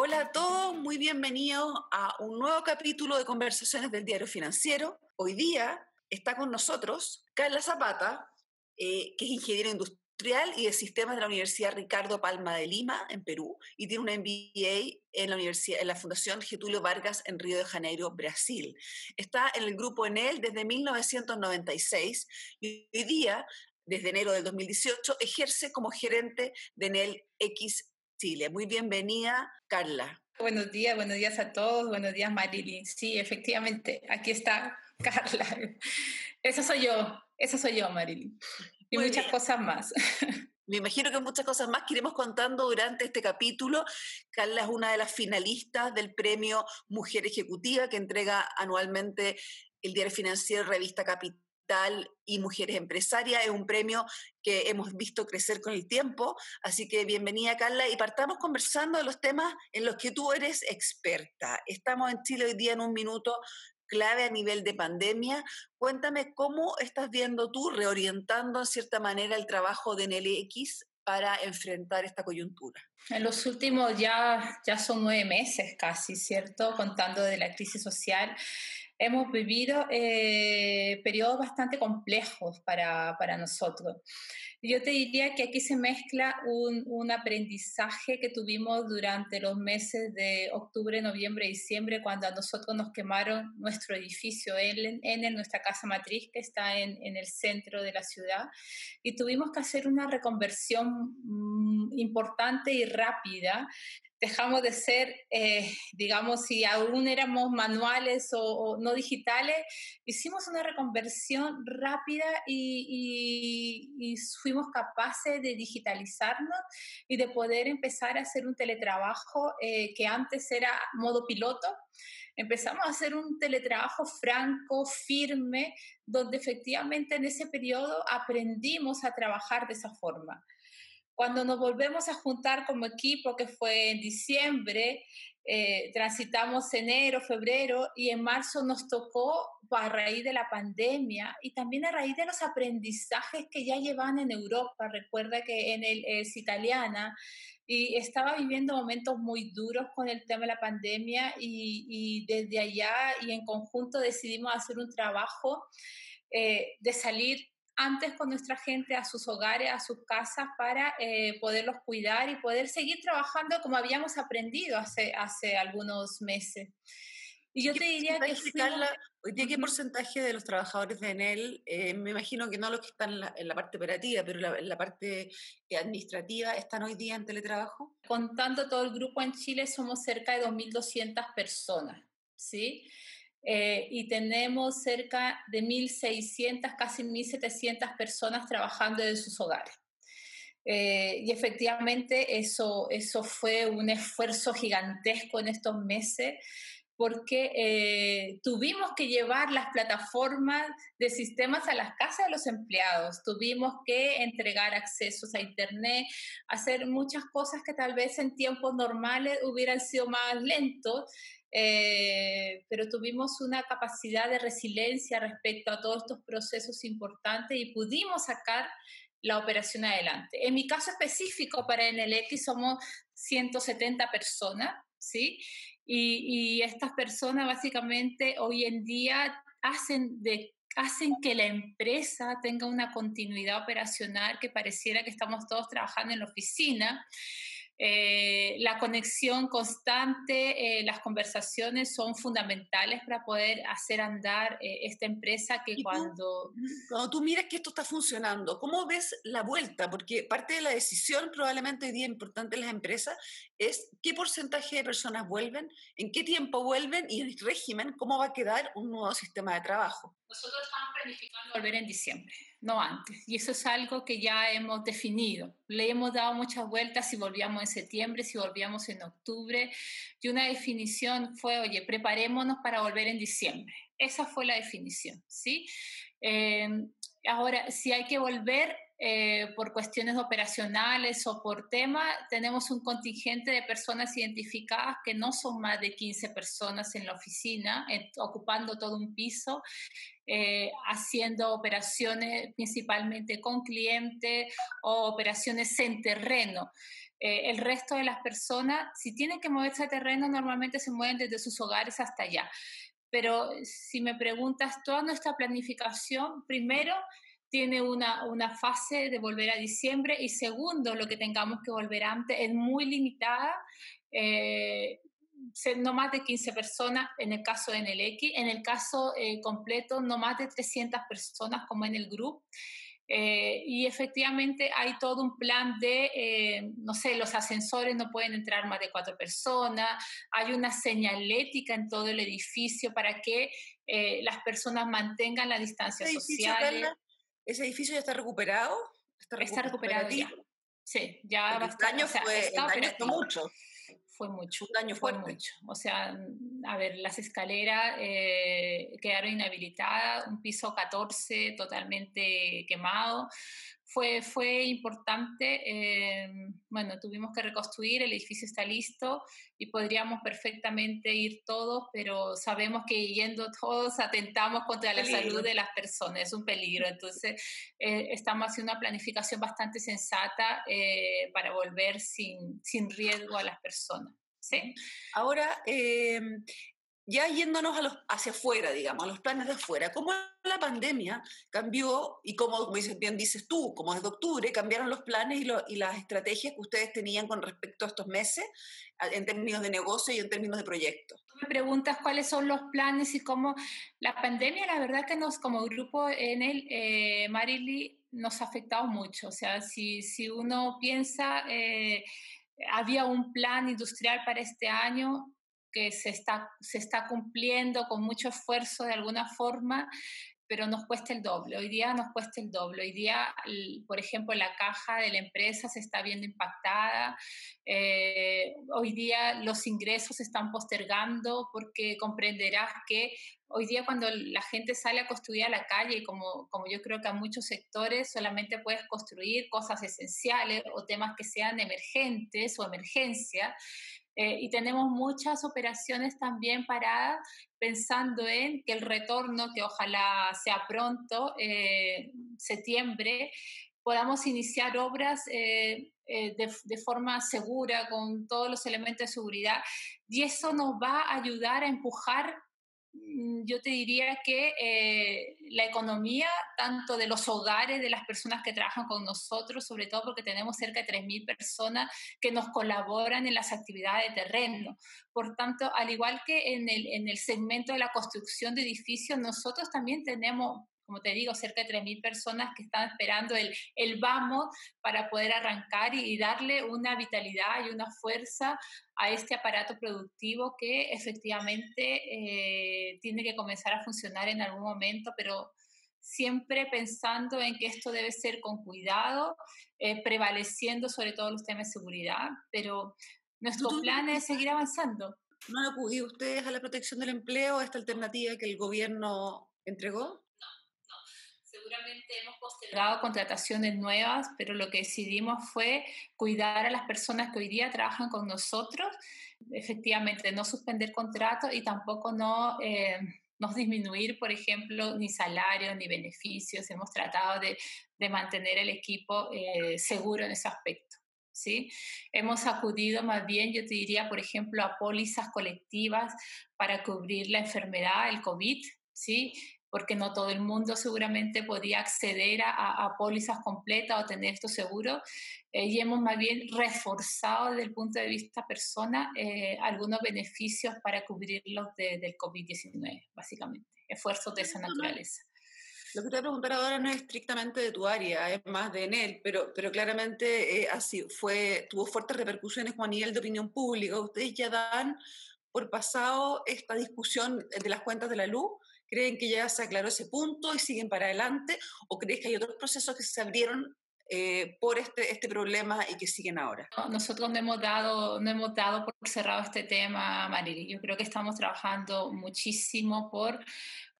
Hola a todos, muy bienvenidos a un nuevo capítulo de Conversaciones del Diario Financiero. Hoy día está con nosotros Carla Zapata, eh, que es ingeniero industrial y de sistemas de la Universidad Ricardo Palma de Lima, en Perú, y tiene una MBA en la, universidad, en la Fundación Getulio Vargas en Río de Janeiro, Brasil. Está en el grupo ENEL desde 1996 y hoy día, desde enero del 2018, ejerce como gerente de ENEL X Chile. Muy bienvenida, Carla. Buenos días, buenos días a todos, buenos días Marilyn. Sí, efectivamente, aquí está Carla. Esa soy yo, esa soy yo, Marilyn. Y muchas cosas más. Me imagino que muchas cosas más que iremos contando durante este capítulo. Carla es una de las finalistas del premio Mujer Ejecutiva que entrega anualmente el Diario Financiero Revista Capital y Mujeres Empresarias. Es un premio que hemos visto crecer con el tiempo. Así que bienvenida, Carla, y partamos conversando de los temas en los que tú eres experta. Estamos en Chile hoy día en un minuto clave a nivel de pandemia. Cuéntame cómo estás viendo tú reorientando en cierta manera el trabajo de NLX para enfrentar esta coyuntura? En los últimos ya, ya son nueve meses casi, ¿cierto? Contando de la crisis social hemos vivido eh, periodos bastante complejos para, para, nosotros. Yo te diría que aquí se mezcla un, un, aprendizaje que tuvimos durante los meses de octubre, noviembre, diciembre, cuando a nosotros nos quemaron nuestro edificio en, en nuestra casa matriz, que está en, en, el centro de la ciudad, y tuvimos que hacer una reconversión mm, importante y rápida. Dejamos de ser, eh, digamos, si aún éramos manuales o, no digitales, hicimos una reconversión rápida y, fuimos capaces de digitalizarnos y de poder empezar a hacer un teletrabajo eh, que antes era modo piloto. Empezamos a hacer un teletrabajo franco, firme, donde efectivamente en ese periodo aprendimos a trabajar de esa forma. Cuando nos volvemos a juntar como equipo, que fue en diciembre, eh, transitamos enero, febrero y en marzo nos tocó a raíz de la pandemia y también a raíz de los aprendizajes que ya llevan en Europa. Recuerda que en el es italiana y estaba viviendo momentos muy duros con el tema de la pandemia y, desde allá y en conjunto decidimos hacer un trabajo eh, de salir antes con nuestra gente a sus hogares, a sus casas, para eh, poderlos cuidar y poder seguir trabajando como habíamos aprendido hace, hace algunos meses. Y yo te diría que... hoy día, ¿qué porcentaje de los trabajadores de Enel, eh, me imagino que no los que están en la, parte operativa, pero en la, parte administrativa, están hoy día en teletrabajo? Contando todo el grupo en Chile, somos cerca de 2.200 personas, ¿sí? Eh, y tenemos cerca de 1.600, casi 1.700 personas trabajando en sus hogares. Eh, y efectivamente eso, eso fue un esfuerzo gigantesco en estos meses porque eh, tuvimos que llevar las plataformas de sistemas a las casas de los empleados, tuvimos que entregar accesos a Internet, hacer muchas cosas que tal vez en tiempos normales hubieran sido más lentos eh, pero tuvimos una capacidad de resiliencia respecto a todos estos procesos importantes y pudimos sacar la operación adelante. En mi caso específico para NLX somos 170 personas, ¿sí? Y, y estas personas básicamente hoy en día hacen de hacen que la empresa tenga una continuidad operacional que pareciera que estamos todos trabajando en la oficina eh, la conexión constante, eh, las conversaciones son fundamentales para poder hacer andar eh, esta empresa que cuando... cuando tú miras que esto está funcionando, ¿cómo ves la vuelta? Porque parte de la decisión probablemente hoy día importante en las empresas es qué porcentaje de personas vuelven, en qué tiempo vuelven y el régimen, cómo va a quedar un nuevo sistema de trabajo. Nosotros estamos planificando volver en diciembre no antes. Y eso es algo que ya hemos definido. Le hemos dado muchas vueltas si volvíamos en septiembre, si volvíamos en octubre. Y una definición fue, oye, preparémonos para volver en diciembre. Esa fue la definición, ¿sí? Em, ahora, si hay que volver, eh, por cuestiones operacionales o por tema, tenemos un contingente de personas identificadas que no son más de 15 personas en la oficina, ocupando todo un piso, eh, haciendo operaciones principalmente con clientes o operaciones en terreno. Eh, el resto de las personas, si tienen que moverse a terreno, normalmente se mueven desde sus hogares hasta allá. Pero si me preguntas, toda nuestra planificación, primero, tiene una, una, fase de volver a diciembre y segundo, lo que tengamos que volver antes es muy limitada, eh, no más de 15 personas en el caso de X, en el caso eh, completo no más de 300 personas como en el grupo. Eh, y efectivamente hay todo un plan de, no sé, los ascensores no pueden entrar más de cuatro personas, hay una señalética en todo el edificio para que las personas mantengan la distancia social. ¿Ese edificio ya está recuperado? Está, recuperado ya. Sí, ya bastante. Este año fue, el fue mucho. Fue mucho. Un daño fue mucho. O sea, a ver, las escaleras eh, quedaron inhabilitadas, un piso 14 totalmente quemado fue, fue importante. Eh, bueno, tuvimos que reconstruir, el edificio está listo y podríamos perfectamente ir todos, pero sabemos que yendo todos atentamos contra la salud de las personas, es un peligro. Entonces, eh, estamos haciendo una planificación bastante sensata eh, para volver sin, sin riesgo a las personas. ¿sí? Ahora, ya yéndonos a los, hacia afuera, digamos, a los planes de afuera, ¿cómo la pandemia cambió y cómo, como bien dices tú, como desde octubre, cambiaron los planes y, las estrategias que ustedes tenían con respecto a estos meses en términos de negocio y en términos de proyectos? Me preguntas cuáles son los planes y cómo la pandemia, la verdad que nos, como grupo en el eh, nos ha afectado mucho. O sea, si, si uno piensa... Eh, había un plan industrial para este año, que se está, se está cumpliendo con mucho esfuerzo de alguna forma, pero nos cuesta el doble. Hoy día nos cuesta el doble. Hoy día, por ejemplo, la caja de la empresa se está viendo impactada. Eh, hoy día los ingresos se están postergando porque comprenderás que hoy día cuando la gente sale a construir a la calle, como, como yo creo que a muchos sectores, solamente puedes construir cosas esenciales o temas que sean emergentes o emergencia. Eh, y tenemos muchas operaciones también paradas pensando en que el retorno, que ojalá sea pronto, eh, septiembre, podamos iniciar obras eh, de, de, forma segura, con todos los elementos de seguridad. Y eso nos va a ayudar a empujar yo te diría que eh, la economía, tanto de los hogares, de las personas que trabajan con nosotros, sobre todo porque tenemos cerca de 3.000 personas que nos colaboran en las actividades de terreno. Por tanto, al igual que en el, en el segmento de la construcción de edificios, nosotros también tenemos como te digo, cerca de 3.000 personas que están esperando el, el vamos para poder arrancar y, darle una vitalidad y una fuerza a este aparato productivo que efectivamente eh, tiene que comenzar a funcionar en algún momento, pero siempre pensando en que esto debe ser con cuidado, eh, prevaleciendo sobre todo los temas de seguridad, pero nuestro plan es seguir avanzando. ¿No han acudido ustedes a la protección del empleo, a esta alternativa que el gobierno entregó? Seguramente hemos postergado contrataciones nuevas, pero lo que decidimos fue cuidar a las personas que hoy día trabajan con nosotros, efectivamente no suspender contratos y tampoco no... Eh, no disminuir, por ejemplo, ni salarios ni beneficios. Hemos tratado de, de mantener el equipo eh, seguro en ese aspecto. ¿sí? Hemos acudido más bien, yo te diría, por ejemplo, a pólizas colectivas para cubrir la enfermedad, el COVID, ¿sí? Porque no todo el mundo seguramente podía acceder a, pólizas completas o tener esto seguro. Eh, y hemos más bien reforzado desde el punto de vista persona eh, algunos beneficios para cubrirlos del COVID-19, básicamente, esfuerzos de esa naturaleza. Lo que te voy a preguntar ahora no es estrictamente de tu área, es más de él, pero, pero claramente eh, así fue, tuvo fuertes repercusiones como a nivel de opinión pública. Ustedes ya dan por pasado esta discusión de las cuentas de la luz ¿Creen que ya se aclaró ese punto y siguen para adelante? ¿O crees que hay otros procesos que se abrieron eh, por este, este problema y que siguen ahora? nosotros no hemos, dado, no hemos dado por cerrado este tema, Marily. Yo creo que estamos trabajando muchísimo por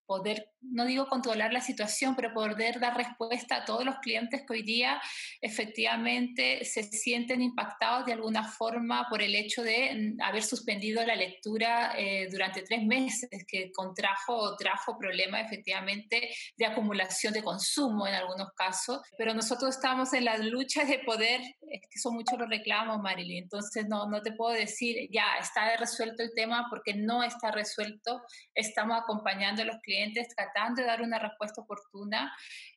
poder no digo controlar la situación, pero poder dar respuesta a todos los clientes que hoy día efectivamente se sienten impactados de alguna forma por el hecho de mm, haber suspendido la lectura eh, durante tres meses, que contrajo o trajo problemas efectivamente de acumulación de consumo en algunos casos. Pero nosotros estamos en la lucha de poder, es que son muchos los reclamos, Marilyn, entonces no, no te puedo decir ya está resuelto el tema porque no está resuelto. Estamos acompañando a los clientes tratando de dar una respuesta oportuna,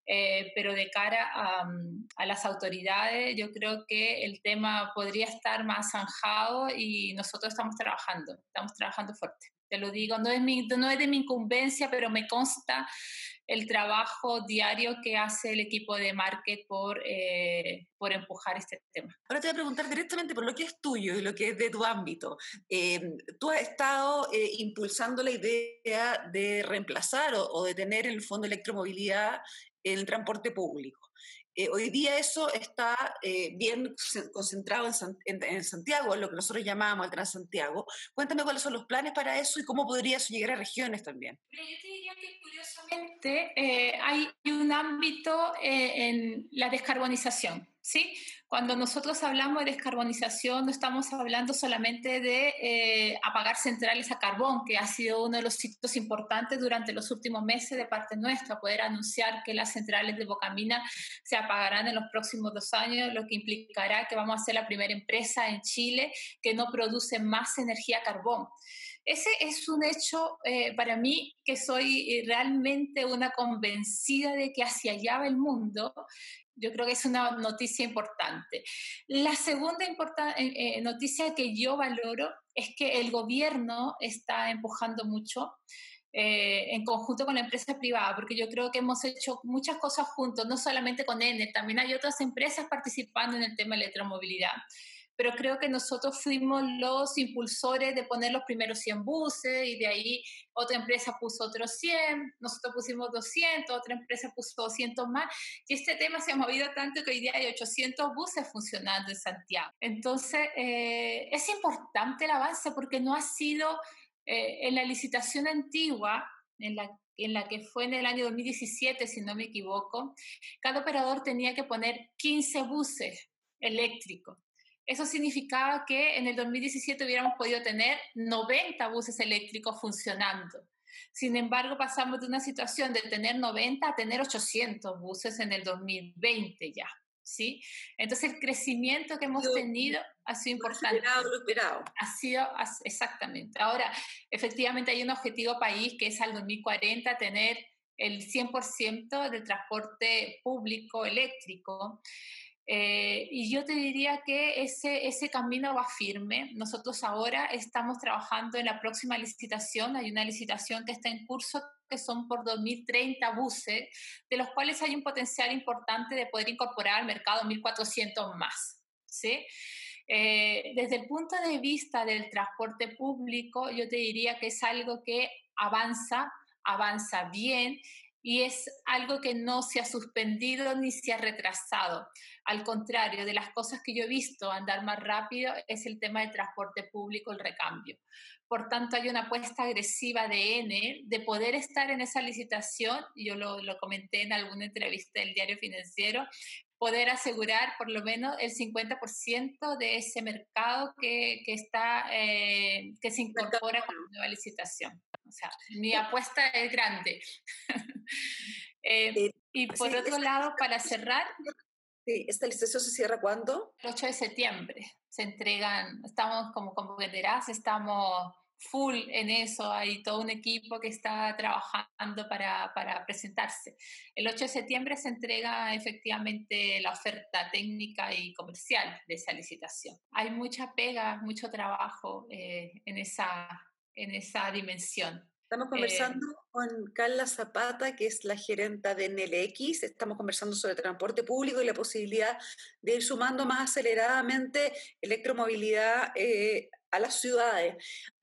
eh, pero de cara a, a, las autoridades yo creo que el tema podría estar más zanjado y nosotros estamos trabajando, estamos trabajando fuerte. Te lo digo, no es, mi, no es de mi incumbencia, pero me consta el trabajo diario que hace el equipo de market por, eh, por empujar este tema. Ahora te voy a preguntar directamente por lo que es tuyo y lo que es de tu ámbito. Eh, tú has estado eh, impulsando la idea de reemplazar o, o, de tener en el fondo electromovilidad en el transporte público. Eh, hoy día eso está eh, bien concentrado en, Santiago, en lo que nosotros llamamos el Transantiago. Cuéntame cuáles son los planes para eso y cómo podría llegar a regiones también. Yo te diría que curiosamente eh, hay un ámbito en la descarbonización. ¿Sí? Cuando nosotros hablamos de descarbonización, no estamos hablando solamente de eh, apagar centrales a carbón, que ha sido uno de los sitios importantes durante los últimos meses de parte nuestra, poder anunciar que las centrales de Bocamina se apagarán en los próximos dos años, lo que implicará que vamos a ser la primera empresa en Chile que no produce más energía carbón. Ese es un hecho eh, para mí que soy eh, realmente una convencida de que hacia allá va el mundo yo creo que es una noticia importante. La segunda eh, eh, noticia que yo valoro es que el gobierno está empujando mucho eh, en conjunto con la empresa privada, porque yo creo que hemos hecho muchas cosas juntos, no solamente con ENE, también hay otras empresas participando en el tema de electromovilidad pero creo que nosotros fuimos los impulsores de poner los primeros 100 buses y de ahí otra empresa puso otros 100, nosotros pusimos 200, otra empresa puso 200 más y este tema se ha movido tanto que hoy día hay 800 buses funcionando en Santiago. Entonces, eh, es importante el avance porque no ha sido eh, en la licitación antigua, en la en la que fue en el año 2017, si no me equivoco, cada operador tenía que poner 15 buses eléctricos. Eso significaba que en el 2017 hubiéramos podido tener 90 buses eléctricos funcionando. Sin embargo, pasamos de una situación de tener 90 a tener 800 buses en el 2020 ya. ¿sí? Entonces, el crecimiento que hemos tenido ha sido importante. Esperado, lo esperado. Ha sido, exactamente. Ahora, efectivamente hay un objetivo país que es al 2040 tener el 100% del transporte público eléctrico. Eh, y yo te diría que ese, ese camino va firme. Nosotros ahora estamos trabajando en la próxima licitación. Hay una licitación que está en curso que son por 2030 buses, de los cuales hay un potencial importante de poder incorporar al mercado 1.400 más. ¿sí? Eh, desde el punto de vista del transporte público, yo te diría que es algo que avanza, avanza bien y es algo que no se ha suspendido ni se ha retrasado. Al contrario, de las cosas que yo he visto andar más rápido es el tema del transporte público, el recambio. Por tanto, hay una apuesta agresiva de N de poder estar en esa licitación, yo lo, lo comenté en alguna entrevista del diario financiero, poder asegurar por lo menos el 50% de ese mercado que, que está, eh, que se incorpora con la nueva licitación. O sea, mi apuesta es grande. Eh, y por otro lado, para cerrar... Sí, ¿esta licitación se cierra cuándo? El 8 de septiembre. Se entregan, estamos como comprenderás, estamos full en eso, hay todo un equipo que está trabajando para, para, presentarse. El 8 de septiembre se entrega efectivamente la oferta técnica y comercial de esa licitación. Hay mucha pega, mucho trabajo eh, en, esa, en esa dimensión. Estamos eh, conversando con Carla Zapata, que es la gerenta de NLX. Estamos conversando sobre transporte público y la posibilidad de ir sumando más aceleradamente electromovilidad eh, a las ciudades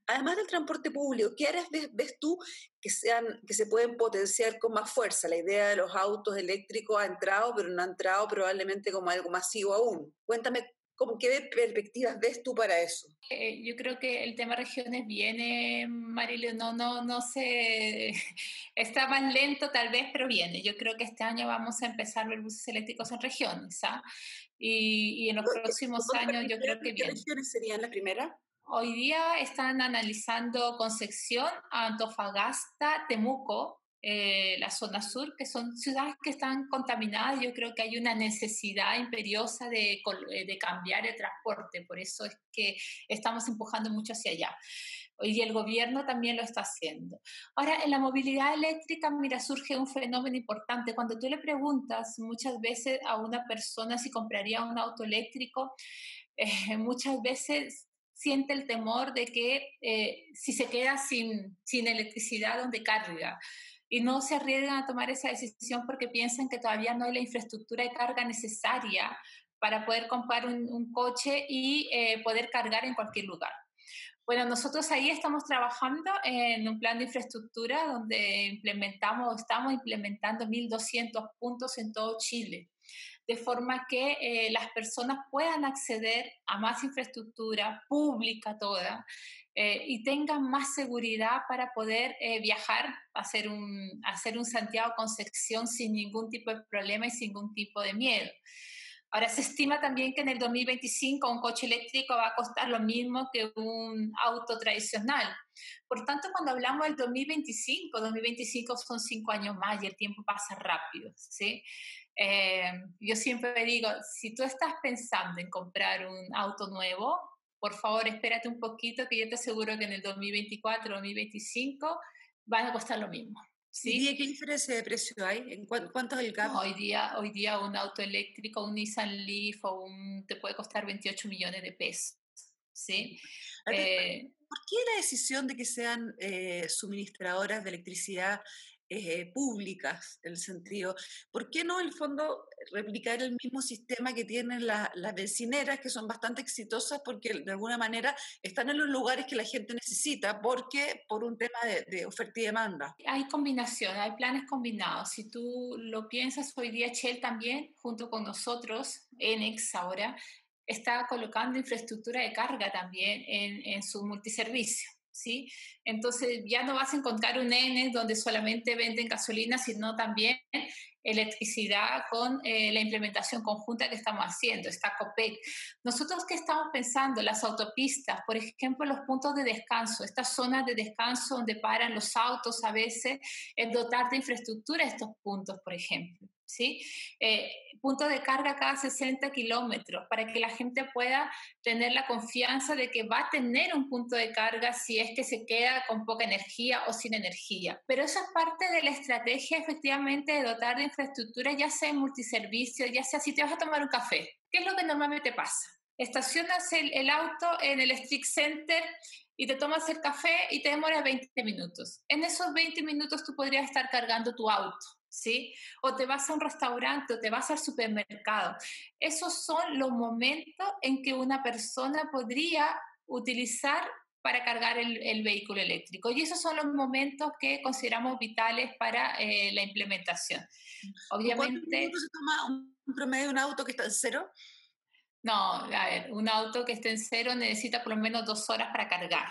además del transporte público, ¿qué áreas ves, tú que, sean, que se pueden potenciar con más fuerza? La idea de los autos eléctricos ha entrado, pero no ha entrado probablemente como algo masivo aún. Cuéntame ¿Cómo, ¿Qué perspectivas ves tú para eso? Eh, yo creo que el tema regiones viene, Marilio, no, no, no sé, está más lento tal vez, pero viene. Yo creo que este año vamos a empezar a ver buses eléctricos en regiones, ¿ah? Y, y, en los próximos años yo creo que viene. ¿Qué regiones serían las primeras? Hoy día están analizando Concepción, Antofagasta, Temuco, eh, la zona sur, que son ciudades que están contaminadas. Yo creo que hay una necesidad imperiosa de, eh, cambiar el transporte, por eso es que estamos empujando mucho hacia allá y el gobierno también lo está haciendo. Ahora, en la movilidad eléctrica, mira, surge un fenómeno importante. Cuando tú le preguntas muchas veces a una persona si compraría un auto eléctrico, eh, muchas veces siente el temor de que si se queda sin, sin electricidad, ¿dónde carga? y no se arriesgan a tomar esa decisión porque piensan que todavía no hay la infraestructura de carga necesaria para poder comprar un, coche y eh, poder cargar en cualquier lugar. Bueno, nosotros ahí estamos trabajando en un plan de infraestructura donde implementamos, estamos implementando 1.200 puntos en todo Chile, de forma que eh, las personas puedan acceder a más infraestructura pública toda eh, y tengan más seguridad para poder eh, viajar, hacer un, hacer un Santiago Concepción sin ningún tipo de problema y sin ningún tipo de miedo. Ahora, se estima también que en el 2025 un coche eléctrico va a costar lo mismo que un auto tradicional. Por tanto, cuando hablamos del 2025, 2025 son cinco años más y el tiempo pasa rápido, ¿sí? Eh, yo siempre digo, si tú estás pensando en comprar un auto nuevo, por favor, espérate un poquito que yo te aseguro que en el 2024, 2025 van a costar lo mismo. ¿Sí? ¿Y qué diferencia de precio hay? ¿En cuánto es el gap? hoy, día, hoy día un auto eléctrico, un Nissan Leaf o un, te puede costar 28 millones de pesos. ¿sí? Eh, ¿Por qué la decisión de que sean eh, suministradoras de electricidad eh, públicas, el sentido. ¿Por qué no, el fondo, replicar el mismo sistema que tienen las vecineras, que son bastante exitosas porque de alguna manera están en los lugares que la gente necesita, porque por un tema de, oferta y demanda? Hay combinación, hay planes combinados. Si tú lo piensas, hoy día Shell también, junto con nosotros, Enex ahora, está colocando infraestructura de carga también en su multiservicio. ¿Sí? Entonces ya no vas a encontrar un N donde solamente venden gasolina, sino también electricidad con eh, la implementación conjunta que estamos haciendo, está COPEC. Nosotros qué estamos pensando, las autopistas, por ejemplo, los puntos de descanso, estas zonas de descanso donde paran los autos a veces, es dotar de infraestructura estos puntos, por ejemplo. ¿Sí? Eh, punto de carga cada 60 kilómetros para que la gente pueda tener la confianza de que va a tener un punto de carga si es que se queda con poca energía o sin energía. Pero eso es parte de la estrategia efectivamente de dotar de infraestructura, ya sea en multiservicio, ya sea si te vas a tomar un café. ¿Qué es lo que normalmente pasa? Estacionas el, el auto en el Street Center y te tomas el café y te demoras 20 minutos. En esos 20 minutos tú podrías estar cargando tu auto ¿sí? O te vas a un restaurante o te vas al supermercado. Esos son los momentos en que una persona podría utilizar para cargar el, vehículo eléctrico. Y esos son los momentos que consideramos vitales para eh, la implementación. Obviamente... se toma un promedio de un auto que está en cero? No, a ver, un auto que esté en cero necesita por lo menos dos horas para cargar.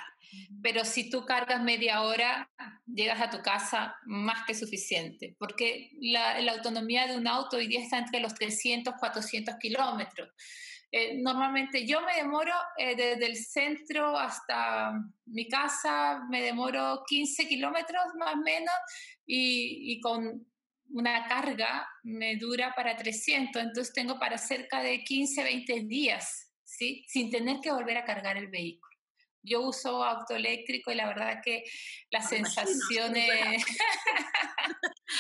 Pero si tú cargas media hora, llegas a tu casa más que suficiente, porque la, autonomía de un auto hoy día está entre los 300, 400 kilómetros. Eh, normalmente yo me demoro eh, desde el centro hasta mi casa, me demoro 15 kilómetros más o menos y, y con una carga me dura para 300, entonces tengo para cerca de 15, 20 días, ¿sí? Sin tener que volver a cargar el vehículo yo uso auto eléctrico y la verdad que las sensaciones...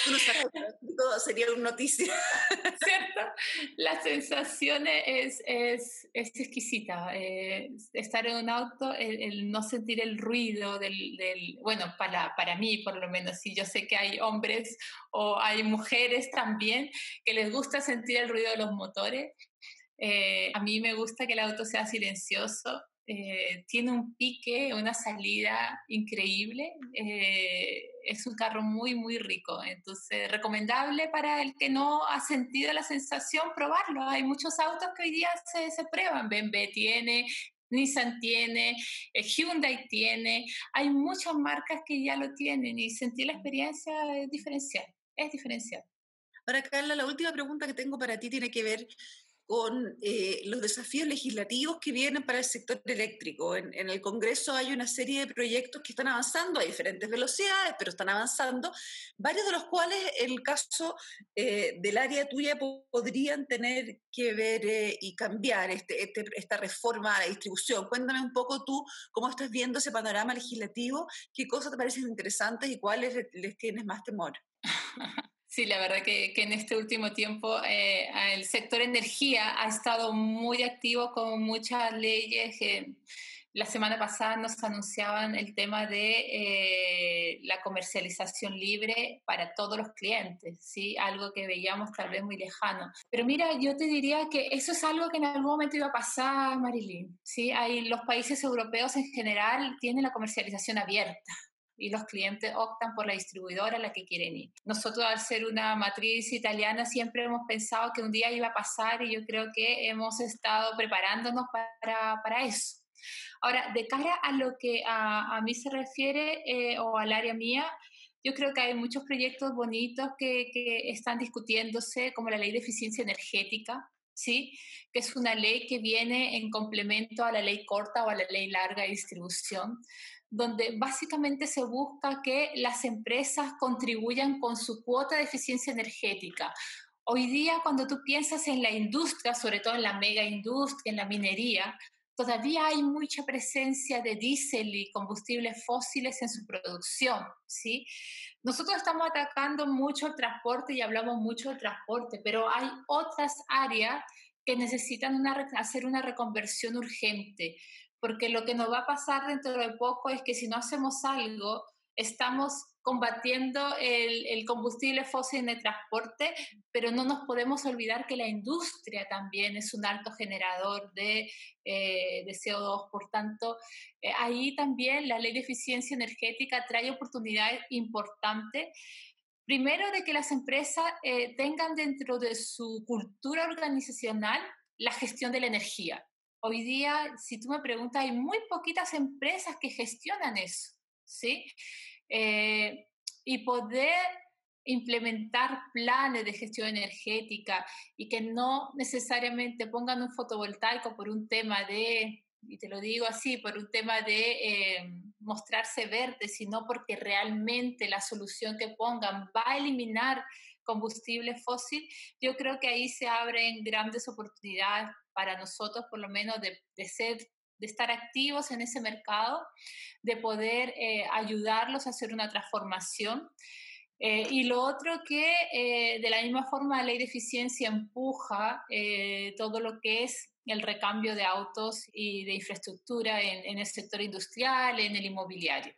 todo sería una noticia. ¿Cierto? La sensación es, es, es exquisita. Eh, estar en un auto, el, no sentir el ruido del, del, bueno, para, para mí por lo menos, sí, yo sé que hay hombres o hay mujeres también que les gusta sentir el ruido de los motores. Eh, a mí me gusta que el auto sea silencioso eh, tiene un pique, una salida increíble. Eh, es un carro muy, muy rico. Entonces, recomendable para el que no ha sentido la sensación, probarlo. Hay muchos autos que hoy día se, se prueban. BMW tiene, Nissan tiene, eh, Hyundai tiene. Hay muchas marcas que ya lo tienen y sentir la experiencia es diferencial. Es diferencial. Ahora, Carla, la última pregunta que tengo para ti tiene que ver con eh, los desafíos legislativos que vienen para el sector eléctrico. En, el Congreso hay una serie de proyectos que están avanzando a diferentes velocidades, pero están avanzando, varios de los cuales, en el caso eh, del área tuya, podrían tener que ver eh, y cambiar este, este, esta reforma a la distribución. Cuéntame un poco tú cómo estás viendo ese panorama legislativo, qué cosas te parecen interesantes y cuáles les tienes más temor. Sí, la verdad que, que en este último tiempo eh, el sector energía ha estado muy activo con muchas leyes. la semana pasada nos anunciaban el tema de eh, la comercialización libre para todos los clientes, ¿sí? algo que veíamos tal vez muy lejano. Pero mira, yo te diría que eso es algo que en algún momento iba a pasar, Marilyn. ¿sí? Hay, los países europeos en general tienen la comercialización abierta y los clientes optan por la distribuidora a la que quieren ir. Nosotros al ser una matriz italiana siempre hemos pensado que un día iba a pasar y yo creo que hemos estado preparándonos para, para eso. Ahora, de cara a lo que a, a mí se refiere eh, o al área mía, yo creo que hay muchos proyectos bonitos que, que están discutiéndose, como la ley de eficiencia energética, ¿sí? que es una ley que viene en complemento a la ley corta o a la ley larga de distribución, donde básicamente se busca que las empresas contribuyan con su cuota de eficiencia energética. Hoy día, cuando tú piensas en la industria, sobre todo en la mega industria, en la minería, todavía hay mucha presencia de diésel y combustibles fósiles en su producción, ¿sí? Nosotros estamos atacando mucho el transporte y hablamos mucho del transporte, pero hay otras áreas que necesitan hacer una reconversión urgente porque lo que nos va a pasar dentro de poco es que si no hacemos algo, estamos combatiendo el, combustible fósil en el transporte, pero no nos podemos olvidar que la industria también es un alto generador de, eh, CO2. Por tanto, eh, ahí también la ley de eficiencia energética trae oportunidades importantes. Primero, de que las empresas eh, tengan dentro de su cultura organizacional la gestión de la energía. Hoy día, si tú me preguntas, hay muy poquitas empresas que gestionan eso, ¿sí? Eh, y poder implementar planes de gestión energética y que no necesariamente pongan un fotovoltaico por un tema de, y te lo digo así, por un tema de eh, mostrarse verde, sino porque realmente la solución que pongan va a eliminar combustible fósil, yo creo que ahí se abren grandes oportunidades para nosotros, por lo menos, de, ser de estar activos en ese mercado, de poder eh, ayudarlos a hacer una transformación. Eh, y lo otro que eh, de la misma forma la ley de eficiencia empuja todo lo que es el recambio de autos y de infraestructura en, en, el sector industrial, en el inmobiliario.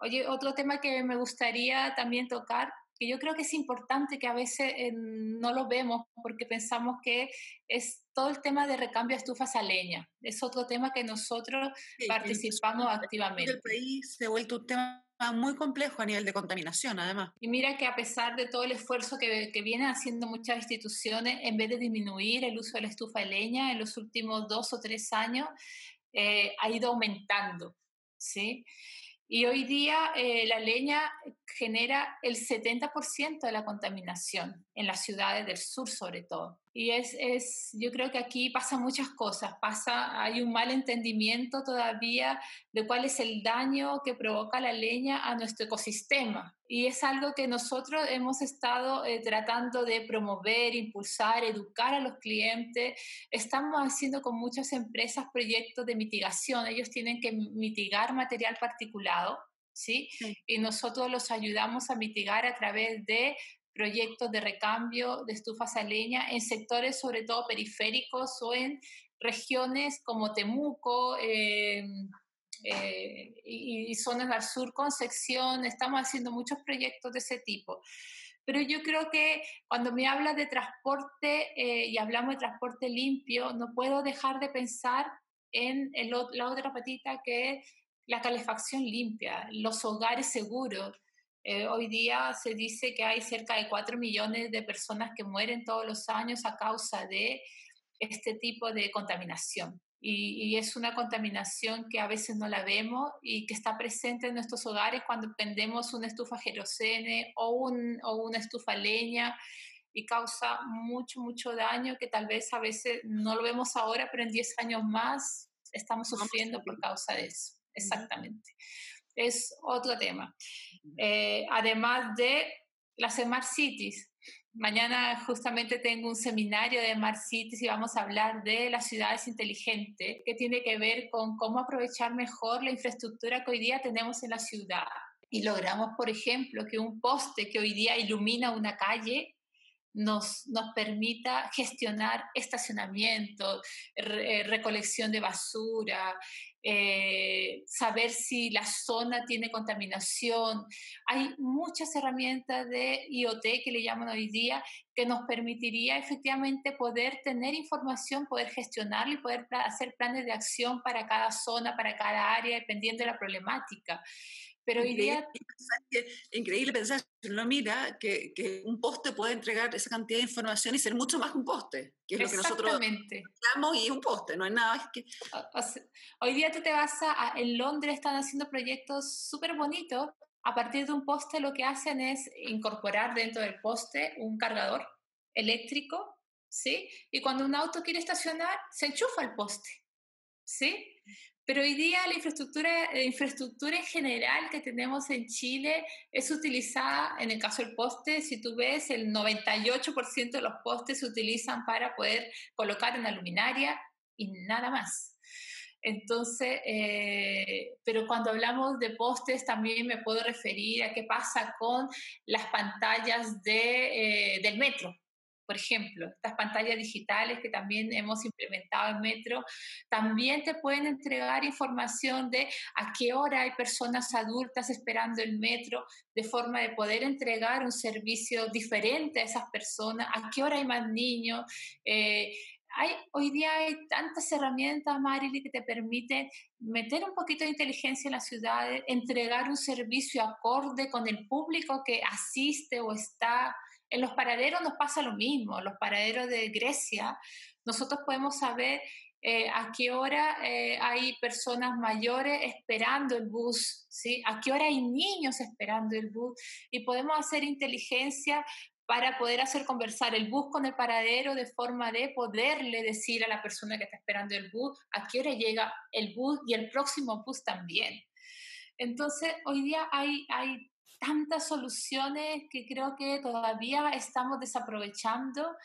Oye, otro tema que me gustaría también tocar que yo creo que es importante que a veces eh, no lo vemos porque pensamos que es todo el tema de recambio de estufas a leña. Es otro tema que nosotros participamos activamente. El país se ha vuelto un tema muy complejo a nivel de contaminación, además. Y mira que a pesar de todo el esfuerzo que, que vienen haciendo muchas instituciones, en vez de disminuir el uso de la estufa de leña en los últimos dos o tres años, eh, ha ido aumentando, ¿sí? Y hoy día eh, la leña genera el 70% de la contaminación en las ciudades del sur sobre todo. Y es, es, yo creo que aquí pasan muchas cosas, pasa, hay un mal entendimiento todavía de cuál es el daño que provoca la leña a nuestro ecosistema. Y es algo que nosotros hemos estado eh, tratando de promover, impulsar, educar a los clientes. Estamos haciendo con muchas empresas proyectos de mitigación. Ellos tienen que mitigar material particulado, ¿sí? Y nosotros los ayudamos a mitigar a través de proyectos de recambio de estufas a leña en sectores sobre todo periféricos o en regiones como Temuco em, eh, y, zonas al sur, Concepción, estamos haciendo muchos proyectos de ese tipo. Pero yo creo que cuando me hablas de transporte eh, y hablamos de transporte limpio, no puedo dejar de pensar en la otra patita que es la calefacción limpia, los hogares seguros. Eh, hoy día se dice que hay cerca de 4 millones de personas que mueren todos los años a causa de este tipo de contaminación. Y, es una contaminación que a veces no la vemos y que está presente en nuestros hogares cuando prendemos una estufa gerosene o, un, o una estufa leña y causa mucho, mucho daño que tal vez a veces no lo vemos ahora, pero en 10 años más estamos sufriendo por causa de eso. Exactamente. Es otro tema. Eh, además de las Smart Cities, Mañana justamente tengo un seminario de Smart Cities y vamos a hablar de las ciudades inteligentes, que tiene que ver con cómo aprovechar mejor la infraestructura que hoy día tenemos en la ciudad. Y logramos, por ejemplo, que un poste que hoy día ilumina una calle nos, permita gestionar estacionamiento, eh, recolección de basura, eh, saber si la zona tiene contaminación. Hay muchas herramientas de IoT que le llaman hoy día que nos permitiría efectivamente poder tener información, poder gestionarla y poder hacer planes de acción para cada zona, para cada área, dependiendo de la problemática. Pero hoy día... Increíble pensar, si uno mira, que, que, un poste puede entregar esa cantidad de información y ser mucho más que un poste, que es lo que nosotros damos y un poste, no hay nada que... hoy día tú te vas a, en Londres, están haciendo proyectos súper bonitos, a partir de un poste lo que hacen es incorporar dentro del poste un cargador eléctrico, ¿sí? Y cuando un auto quiere estacionar, se enchufa el poste, ¿sí? Pero hoy día la infraestructura, la infraestructura en general que tenemos en Chile es utilizada, en el caso del poste, si tú ves, el 98% de los postes se utilizan para poder colocar una luminaria y nada más. Entonces, eh, pero cuando hablamos de postes también me puedo referir a qué pasa con las pantallas de, eh, del metro por ejemplo, estas pantallas digitales que también hemos implementado en Metro, también te pueden entregar información de a qué hora hay personas adultas esperando el metro, de forma de poder entregar un servicio diferente a esas personas, a qué hora hay más niños. Eh, hay, hoy día hay tantas herramientas, Marily, que te permiten meter un poquito de inteligencia en las ciudades, entregar un servicio acorde con el público que asiste o está en los paraderos nos pasa lo mismo, los paraderos de Grecia, nosotros podemos saber eh, a qué hora eh, hay personas mayores esperando el bus, ¿sí? a qué hora hay niños esperando el bus y podemos hacer inteligencia para poder hacer conversar el bus con el paradero de forma de poderle decir a la persona que está esperando el bus a qué hora llega el bus y el próximo bus también. Entonces, hoy día hay, hay tantas soluciones que creo que todavía estamos desaprovechando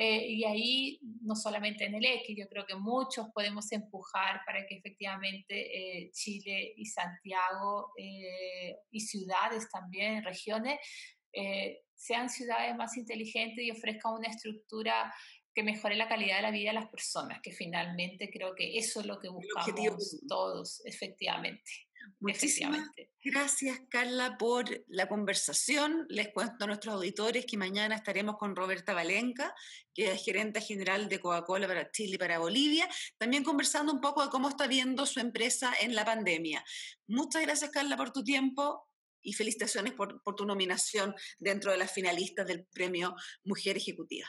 eh, y ahí no solamente en el X, yo creo que muchos podemos empujar para que efectivamente eh, Chile y Santiago eh, y ciudades también, regiones, sean ciudades más inteligentes y ofrezcan una estructura que mejore la calidad de la vida de las personas, que finalmente creo que eso es lo que buscamos todos, efectivamente. Muchísimas gracias, Carla, por la conversación. Les cuento a nuestros auditores que mañana estaremos con Roberta Valenca, que es gerente general de Coca-Cola para Chile y para Bolivia, también conversando un poco de cómo está viendo su empresa en la pandemia. Muchas gracias, Carla, por tu tiempo y felicitaciones por, por tu nominación dentro de las finalistas del premio Mujer Ejecutiva.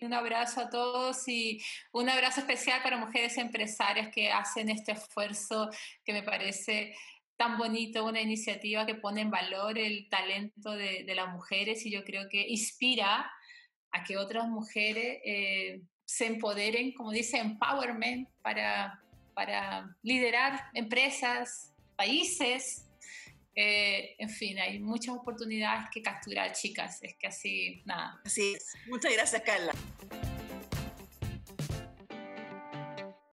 Un abrazo a todos y un abrazo especial para mujeres empresarias que hacen este esfuerzo que me parece tan bonito, una iniciativa que pone en valor el talento de, las mujeres y yo creo que inspira a que otras mujeres eh, se empoderen, como dice, empowerment para, para liderar empresas, países, eh, en fin, hay muchas oportunidades que capturar, chicas. Es que así, nada. Así es. Muchas gracias, Carla.